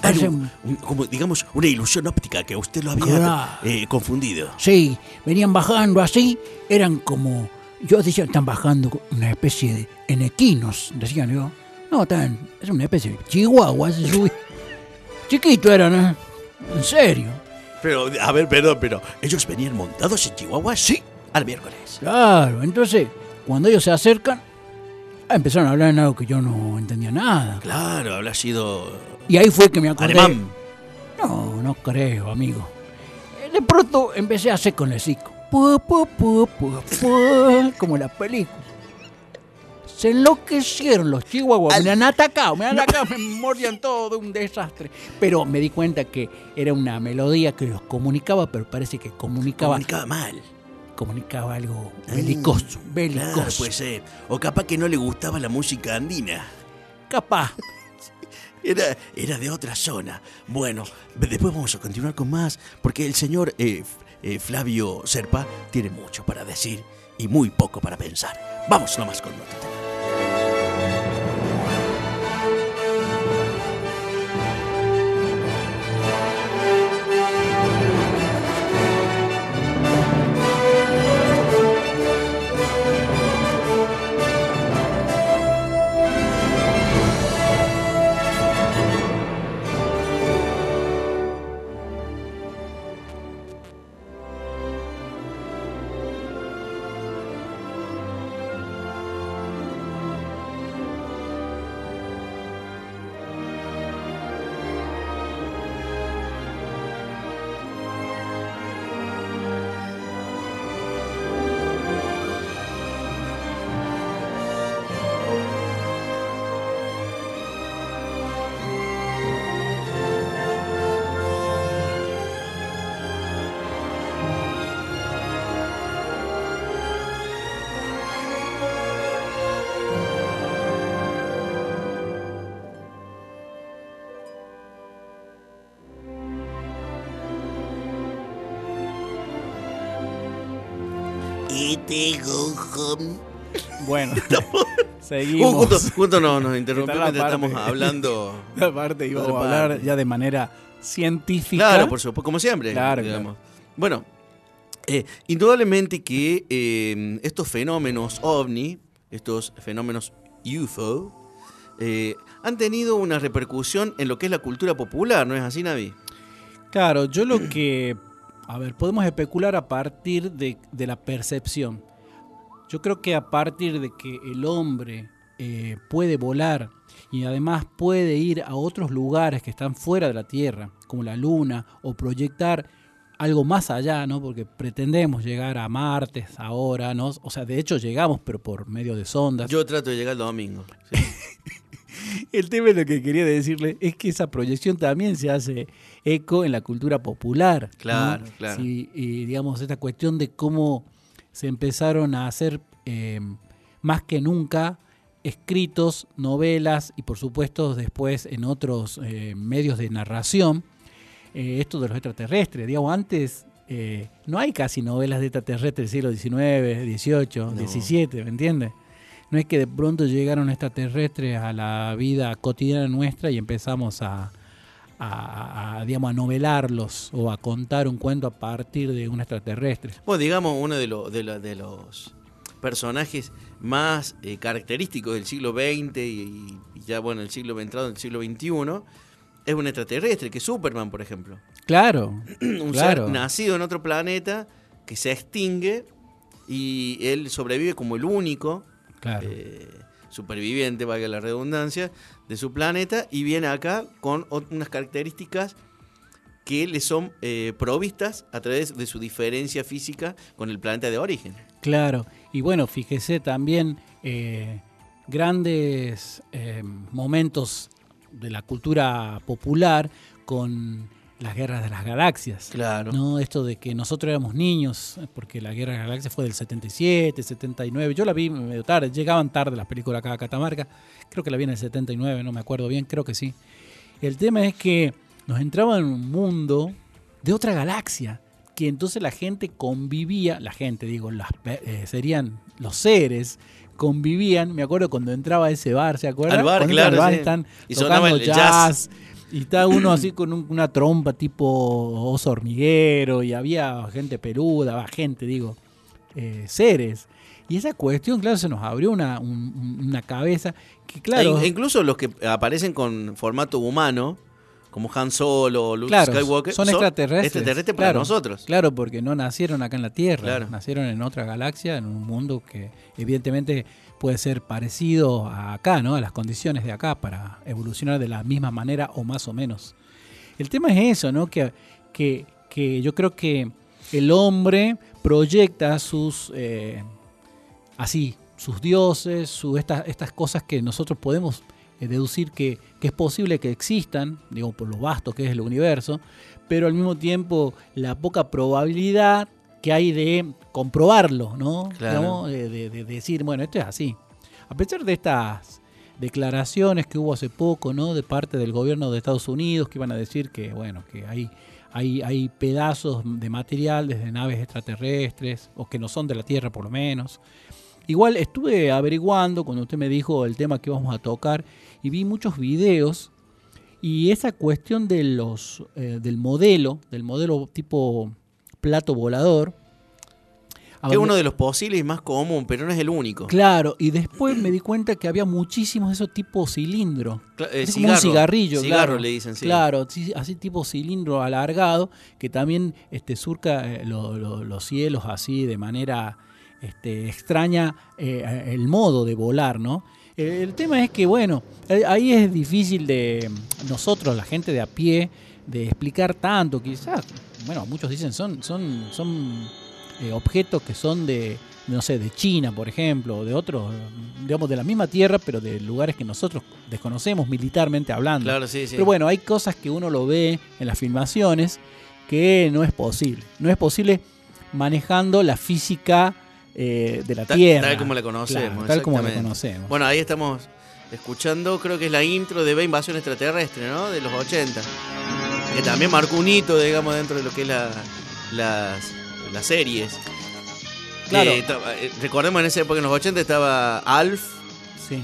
Parece un- un- como digamos una ilusión óptica que usted lo había eh, confundido. Sí, venían bajando así, eran como, yo decía, están bajando una especie de enequinos, decían yo. No, están, es una especie de chihuahuas, [laughs] se subí. Chiquito eran, ¿eh? En serio. Pero, a ver, perdón, pero ¿ellos venían montados en Chihuahua? Sí, al miércoles. Claro, entonces, cuando ellos se acercan, empezaron a hablar en algo que yo no entendía nada. Claro, habrá sido Y ahí fue que me acordé. alemán. No, no creo, amigo. Eh, De pronto empecé a hacer con el psico. Pu, pu, pu, pu, pu, como la película. Se enloquecieron los chihuahuas. Me han atacado, me han atacado, me mordían todo, un desastre. Pero me di cuenta que era una melodía que los comunicaba, pero parece que comunicaba. Comunicaba mal. Comunicaba algo belicoso, belicoso. Claro, puede ser. O capaz que no le gustaba la música andina. Capaz. [laughs] Era, era de otra zona. Bueno, después vamos a continuar con más, porque el señor eh, eh, Flavio Serpa tiene mucho para decir y muy poco para pensar. Vamos nomás con otro tema. Bueno, [laughs] seguimos. justo, justo no, nos interrumpimos, estamos [laughs] hablando. La parte íbamos Otra a hablar ya de manera científica. Claro, por supuesto, como siempre. Claro, digamos. Bueno, eh, indudablemente que eh, estos fenómenos ovni, estos fenómenos UFO, eh, han tenido una repercusión en lo que es la cultura popular, ¿no es así, Navi? Claro, yo lo que, a ver, podemos especular a partir de, de la percepción. Yo creo que a partir de que el hombre eh, puede volar y además puede ir a otros lugares que están fuera de la Tierra, como la Luna, o proyectar algo más allá, ¿no? Porque pretendemos llegar a Marte ahora, ¿no? O sea, de hecho llegamos, pero por medio de sondas. Yo trato de llegar el domingo. sí. [laughs] El tema de lo que quería decirle es que esa proyección también se hace eco en la cultura popular. ¿no? Claro, claro. Y digamos, esta cuestión de cómo se empezaron a hacer eh, más que nunca escritos, novelas y por supuesto después en otros eh, medios de narración, eh, esto de los extraterrestres. Digamos, antes eh, no hay casi novelas de extraterrestres del siglo XIX, XVIII, XVII, ¿me entiendes? No es que de pronto llegaron extraterrestres a la vida cotidiana nuestra y empezamos a, a- a, digamos, a novelarlos o a contar un cuento a partir de un extraterrestre. Bueno, digamos, uno de, lo- de, la- de los personajes más eh, característicos del siglo XX y, y ya, bueno, el siglo entrado en el siglo XXI es un extraterrestre, que es Superman, por ejemplo. Claro, [clears throat] un claro. ser nacido en otro planeta que se extingue y él sobrevive como el único Claro. eh, superviviente, valga la redundancia, de su planeta y viene acá con unas características que le son eh, provistas a través de su diferencia física con el planeta de origen. Claro, y bueno, fíjese también eh, grandes eh, momentos de la cultura popular con las guerras de las galaxias. Claro. No, esto de que nosotros éramos niños, porque la guerra de las galaxias fue del 77, 79. Yo la vi medio tarde, llegaban tarde las películas acá a Catamarca. Creo que la vi en el 79, no me acuerdo bien, creo que sí. El tema es que nos entraba en un mundo de otra galaxia, que entonces la gente convivía, la gente, digo, las, eh, serían los seres, convivían. Me acuerdo cuando entraba a ese bar, ¿se acuerdan? Al bar, Cuando claro, bar sí. están Y sonaba el jazz. Y está uno así con un- una trompa tipo oso hormiguero y había gente peluda, gente, digo, eh, seres. Y esa cuestión, claro, se nos abrió una, un- una cabeza que, claro, E in- incluso los que aparecen con formato humano, como Han Solo o Luke claro, Skywalker, son extraterrestres. extraterrestres para claro, nosotros. Claro, porque no nacieron acá en la Tierra, Claro. nacieron en otra galaxia, en un mundo que evidentemente puede ser parecido a acá, ¿no? A las condiciones de acá para evolucionar de la misma manera o más o menos. El tema es eso, ¿no? Que, que, que yo creo que el hombre proyecta sus eh, así, sus dioses, su, estas, estas cosas que nosotros podemos eh, deducir que, que es posible que existan, digo, por lo vasto que es el universo, pero al mismo tiempo la poca probabilidad que hay de comprobarlo, ¿no? Claro. Digamos, de, de- de decir, bueno, esto es así. A pesar de estas declaraciones que hubo hace poco, ¿no? De parte del gobierno de Estados Unidos que iban a decir que, bueno, que hay, hay, hay pedazos de material desde naves extraterrestres o que no son de la Tierra por lo menos. Igual estuve averiguando cuando usted me dijo el tema que íbamos a tocar y vi muchos videos y esa cuestión de los eh, del modelo, del modelo tipo plato volador. Que es uno de los posibles más común, pero no es el único. Claro, y después me di cuenta que había muchísimos de esos tipos cilindro. Cla- eh, Es como un cigarrillo, Cigarro claro. le dicen, sí. Claro, sí, así tipo cilindro alargado, que también este, surca eh, lo- lo- los cielos así de manera este, extraña eh, el modo de volar, ¿no? El tema es que, bueno, ahí es difícil de nosotros, la gente de a pie, de explicar tanto. Quizás, bueno, muchos dicen son, son, son eh, objetos que son de, no sé, de China, por ejemplo, o de otros, digamos, de la misma tierra, pero de lugares que nosotros desconocemos militarmente hablando. Claro, sí, sí. Pero bueno, hay cosas que uno lo ve en las filmaciones que no es posible. No es posible manejando la física eh, de la Ta- Tierra. Tal como la conocemos. Claro, tal como la conocemos. Bueno, ahí estamos escuchando, creo que es la intro de B Invasión Extraterrestre, ¿no? De los 80. Que también marcó un hito, digamos, dentro de lo que es la- las, las series. Claro. Eh, eh, recordemos en esa época, en los 80 estaba Alf. Sí.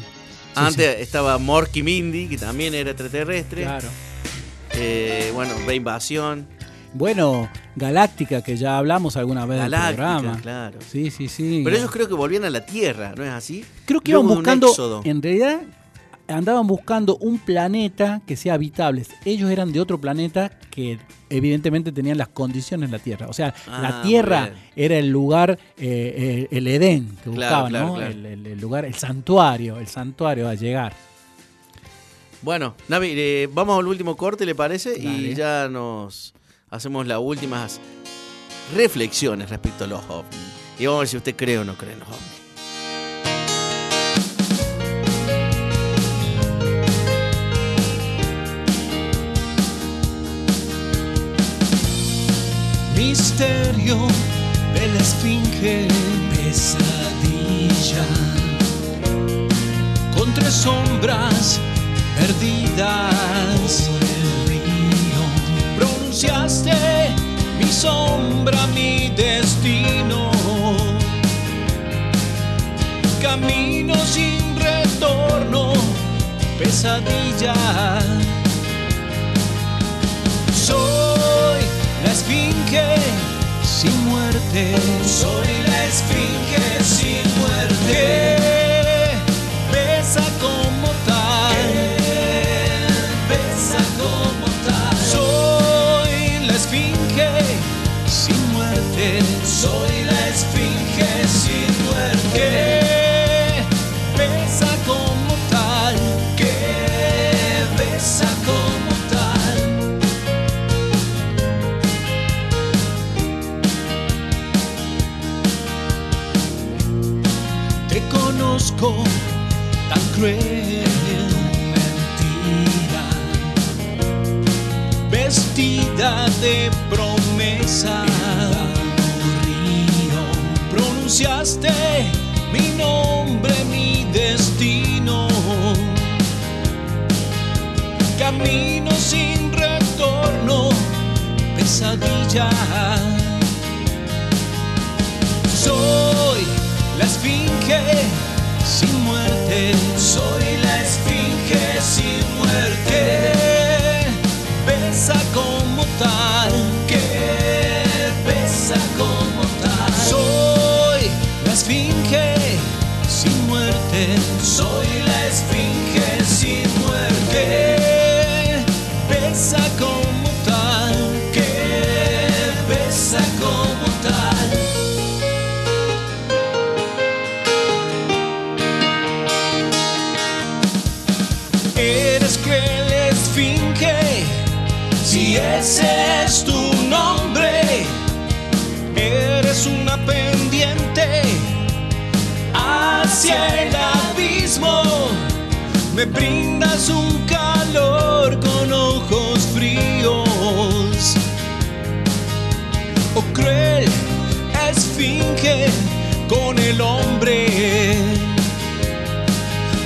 Antes estaba Morky Mindy, que también era extraterrestre. Claro. Eh, bueno, B Invasión. Bueno, Galáctica, que ya hablamos alguna vez del Galáctica, programa. claro. Sí, sí, sí. Pero ellos creo que volvían a la Tierra, ¿no es así? Creo que iban buscando, en realidad, andaban buscando un planeta que sea habitable. Ellos eran de otro planeta que evidentemente tenían las condiciones de la Tierra. O sea, Ah, la muy Tierra era el lugar, eh, eh, el Edén que Claro, buscaban, claro, ¿no? claro. El, el- el lugar, el santuario, el santuario a llegar. Bueno, Navi, eh, vamos al último corte, ¿le parece? Y ya nos hacemos las últimas reflexiones respecto a los ovnis. Y vamos a ver si usted cree o no cree en los ovnis. Misterio de la esfinge, pesadilla. Con tres sombras perdidas. Mi sombra, mi destino. Camino sin retorno, pesadilla. Soy la esfinge sin muerte. Soy la esfinge sin Me brindas un calor con ojos fríos. Oh cruel esfinge con el hombre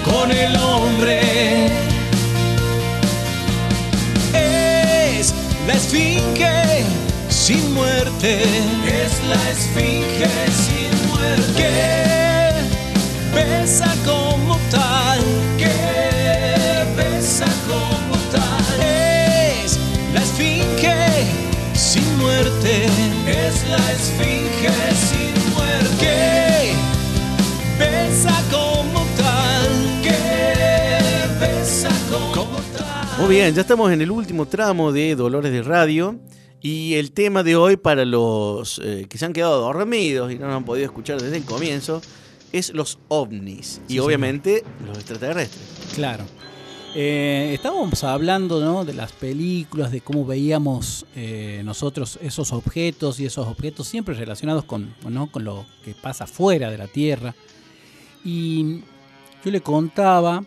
con el hombre. Es la esfinge sin muerte. Es la esfinge sin muerte. Que pesa como muerte. Es la esfinge sin muerte. Que pesa como tal. Que pesa como tal. Muy bien, ya estamos en el último tramo de Dolores de Radio. Y el tema de hoy para los eh, que se han quedado dormidos y no nos han podido escuchar desde el comienzo es los ovnis. y obviamente los extraterrestres. Claro. Eh, estábamos hablando ¿no? de las películas, de cómo veíamos eh, nosotros esos objetos y esos objetos siempre relacionados con, ¿no? con lo que pasa fuera de la Tierra. Y yo le contaba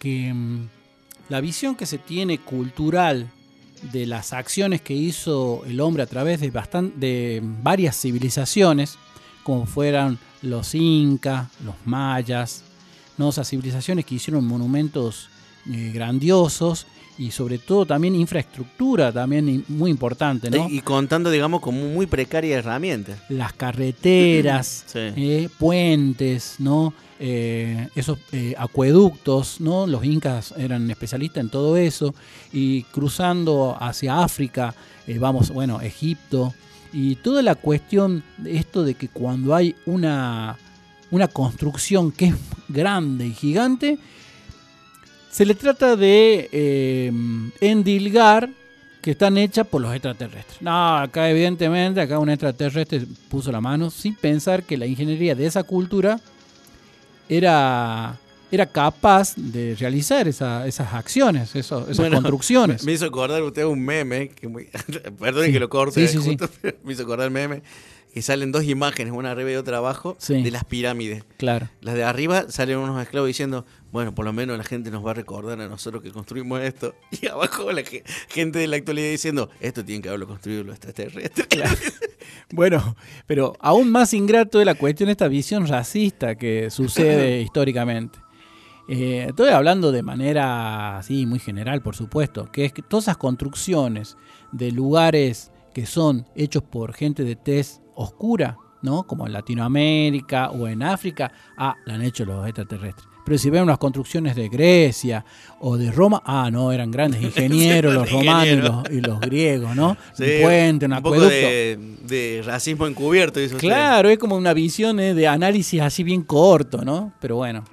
que mm, la visión que se tiene cultural de las acciones que hizo el hombre a través de, bastan- de varias civilizaciones, como fueran los incas, los mayas, ¿no? esas civilizaciones que hicieron monumentos eh, grandiosos y sobre todo también infraestructura también muy importante, ¿no? Y contando, digamos, como muy precaria herramienta. las carreteras, [clears throat] Sí. eh, puentes, ¿no? Eh, esos eh, acueductos, ¿no? Los incas eran especialistas en todo eso. Y cruzando hacia África, vamos, bueno, Egipto. Y toda la cuestión de esto de que cuando hay una, una construcción que es grande y gigante, se le trata de eh, endilgar que están hechas por los extraterrestres. No, acá evidentemente, acá un extraterrestre puso la mano sin pensar que la ingeniería de esa cultura era, era capaz de realizar esa- esas acciones, eso- esas Bueno, construcciones. Me, hizo acordar usted un meme, que muy- [laughs] Sí. que lo corte, Sí, sí, justo, me hizo acordar el meme, que salen dos imágenes, una arriba y otra abajo, Sí. de las pirámides. Claro. Las de arriba salen unos esclavos diciendo, bueno, por lo menos la gente nos va a recordar a nosotros que construimos esto. [laughs] Y abajo la ge- gente de la actualidad diciendo, esto tienen que haberlo construido los extraterrestres. [laughs] Bueno, pero aún más ingrato es la cuestión de esta visión racista que sucede [laughs] históricamente. Eh, estoy hablando de manera así muy general, por supuesto, que es que todas esas construcciones de lugares que son hechos por gente de tez oscura, ¿no? Como en Latinoamérica o en África, ah, la han hecho los extraterrestres. Pero si ven unas construcciones de Grecia o de Roma, ah, no, eran grandes [laughs] ingenieros los romanos y los, y los griegos, ¿no? Sí, un puente, un un poco de, de racismo encubierto. dice usted. Claro, es como una visión eh, de análisis así bien corto, ¿no? Pero bueno.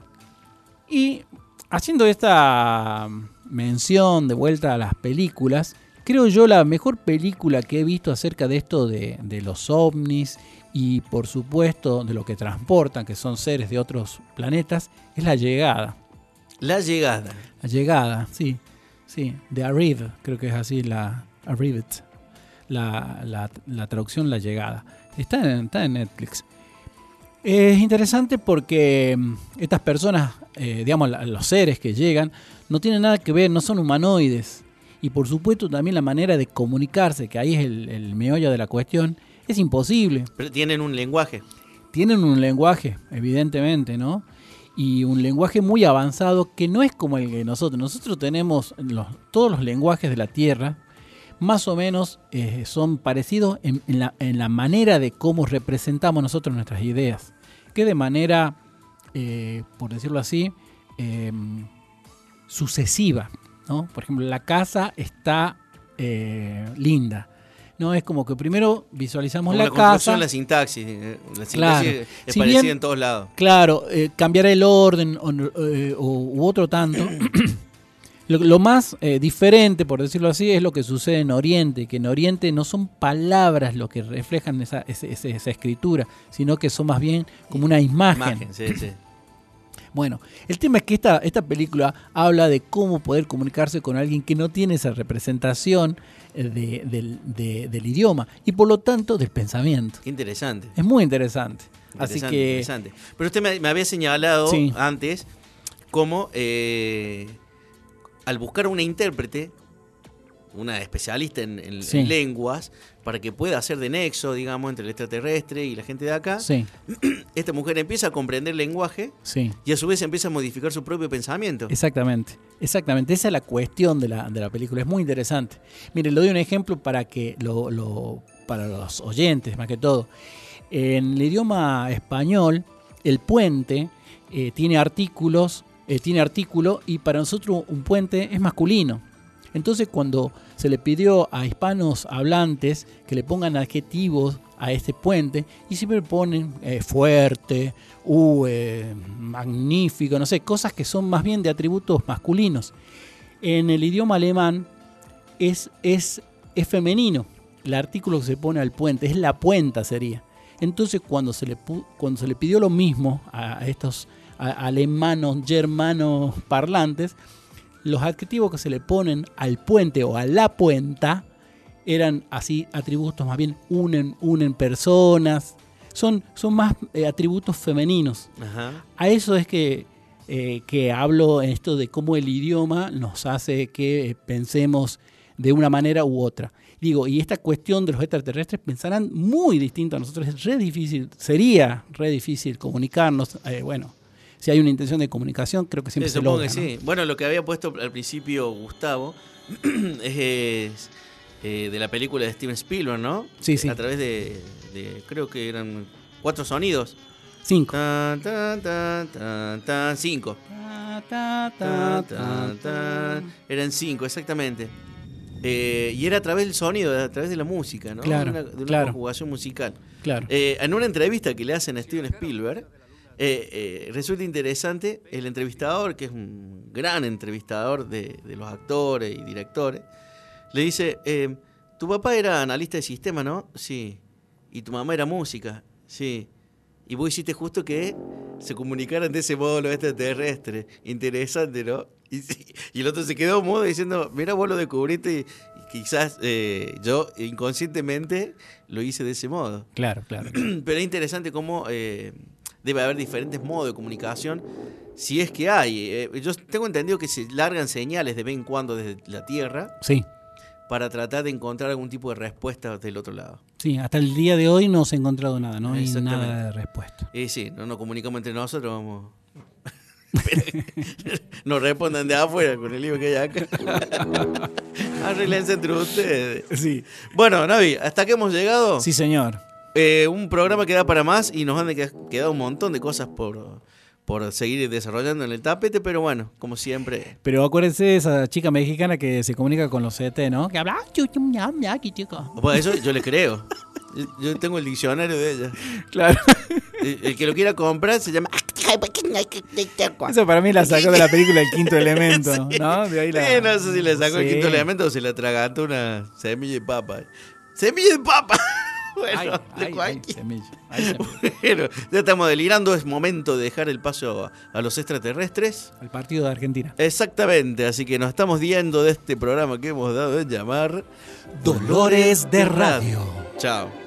Y haciendo esta mención de vuelta a las películas, creo yo la mejor película que he visto acerca de esto de, de los ovnis y por supuesto de lo que transportan, que son seres de otros planetas, es La Llegada. La llegada. La Llegada, sí. Sí, The Arrive, creo que es así la Arrived. La, la- la traducción La Llegada. Está en, está en Netflix. Es interesante porque mm, estas personas, eh, digamos, los seres que llegan, no tienen nada que ver, no son humanoides. Y por supuesto también la manera de comunicarse, que ahí es el, el meollo de la cuestión, es imposible. Pero tienen un lenguaje. Tienen un lenguaje, evidentemente, ¿no? Y un lenguaje muy avanzado que no es como el que nosotros. Nosotros tenemos los- todos los lenguajes de la Tierra, más o menos eh, son parecidos en, en la, en la manera de cómo representamos nosotros nuestras ideas. Que de manera, eh, por decirlo así, eh, sucesiva. ¿No? Por ejemplo, la casa está eh, linda. No es como que primero visualizamos Como la, casa. la sintaxis. eh, La sintaxis Claro. es Si parecida bien- en todos lados. Claro, eh, cambiar el orden o, eh, u otro tanto. [clears throat] lo, lo más eh, diferente, por decirlo así, es lo que sucede en Oriente, que en Oriente no son palabras lo que reflejan esa, esa escritura, sino que son más bien como una imagen. Imagen, sí, sí. Bueno, el tema es que esta, esta película habla de cómo poder comunicarse con alguien que no tiene esa representación eh, de- del, de- del idioma y por lo tanto del pensamiento. Qué interesante. Es muy interesante. Así que interesante. Pero usted me, me había señalado Sí. antes cómo eh, al buscar una intérprete, una especialista en, en- en Sí. lenguas, para que pueda hacer de nexo, digamos, entre el extraterrestre y la gente de acá, Sí. [clears throat] esta mujer empieza a comprender lenguaje Sí. y a su vez empieza a modificar su propio pensamiento. Exactamente, exactamente. Esa es la cuestión de la, de la película. Es muy interesante. Mire, le doy un ejemplo para que lo, lo- para los oyentes, más que todo. En el idioma español, el puente eh, tiene artículos, eh, tiene artículo, y para nosotros un puente es masculino. Entonces, cuando se le pidió a hispanos hablantes que le pongan adjetivos a este puente, y siempre ponen eh, fuerte, uh, magnífico, no sé, cosas que son más bien de atributos masculinos. En el idioma alemán es, es, es femenino. El artículo que se pone al puente es la puenta sería. Entonces cuando se le, cuando se le pidió lo mismo a a estos a- alemanos, germanos parlantes, los adjetivos que se le ponen al puente o a la puenta eran así atributos más bien unen, unen personas, son, son más eh, atributos femeninos. Ajá. A eso es que, eh, que hablo en esto de cómo el idioma nos hace que eh, pensemos de una manera u otra. Digo, y esta cuestión de los extraterrestres pensarán muy distinto a nosotros. Es re difícil, sería re difícil comunicarnos. eh, bueno, si hay una intención de comunicación, creo que siempre Sí, se logra. que ¿no? sí. Bueno, lo que había puesto al principio Gustavo [clears throat] es eh, de la película de Steven Spielberg, ¿no? Sí, sí. A través de, de- creo que eran cuatro sonidos. Cinco. Tan, tan, tan, tan, tan, cinco. Tan, tan, tan. Eran cinco, exactamente. Eh, y era a través del sonido, a través de la música, ¿no? Claro, de una, de una claro. conjugación musical. Claro. Eh, en una entrevista que le hacen a Steven Spielberg, Eh, eh, resulta interesante, el entrevistador, que es un gran entrevistador de, de los actores y directores, le dice, eh, tu papá era analista de sistema, ¿no? Sí. Y tu mamá era música, sí. Y vos hiciste justo que se comunicaran de ese modo los extraterrestres. Interesante, ¿no? Y, el otro se quedó mudo diciendo, mira, vos lo descubriste y, y quizás eh, yo inconscientemente lo hice de ese modo. Claro, claro. [clears throat] Pero es interesante cómo eh, debe haber diferentes modos de comunicación, si es que hay. Eh, yo tengo entendido que se largan señales de vez en cuando desde la Tierra Sí, para tratar de encontrar algún tipo de respuesta del otro lado. sí, hasta el día de hoy no se ha encontrado nada, no hay nada de respuesta. Y sí, no nos comunicamos entre nosotros, vamos. [laughs] Nos respondan de afuera con el libro que hay acá. [laughs] Arreglense entre ustedes. Sí. Bueno, Navi, hasta que hemos llegado. Sí, señor. Eh, un programa que da para más y nos han quedado un montón de cosas por, por seguir desarrollando en el tapete, pero bueno, como siempre. Pero acuérdense de esa chica mexicana que se comunica con los CT, ¿no? Que habla. Bueno, eso yo le creo. Yo, tengo el diccionario de ella. Claro. El, el que lo quiera comprar se llama. Eso para mí la sacó de la película El Quinto Elemento, [laughs] Sí. ¿no? De ahí la... Eh, no sé si le sacó el Sí. quinto elemento o se le atragantó una semilla de papa. ¡Semilla de papa! Bueno, Ay, [laughs] de ay, ay, cualquier- semilla, ay, semilla. Bueno, ya estamos delirando, es momento de dejar el paso a, a los extraterrestres. Al partido de Argentina. Exactamente, así que nos estamos viendo de este programa que hemos dado en llamar Dolores de Radio. Chao.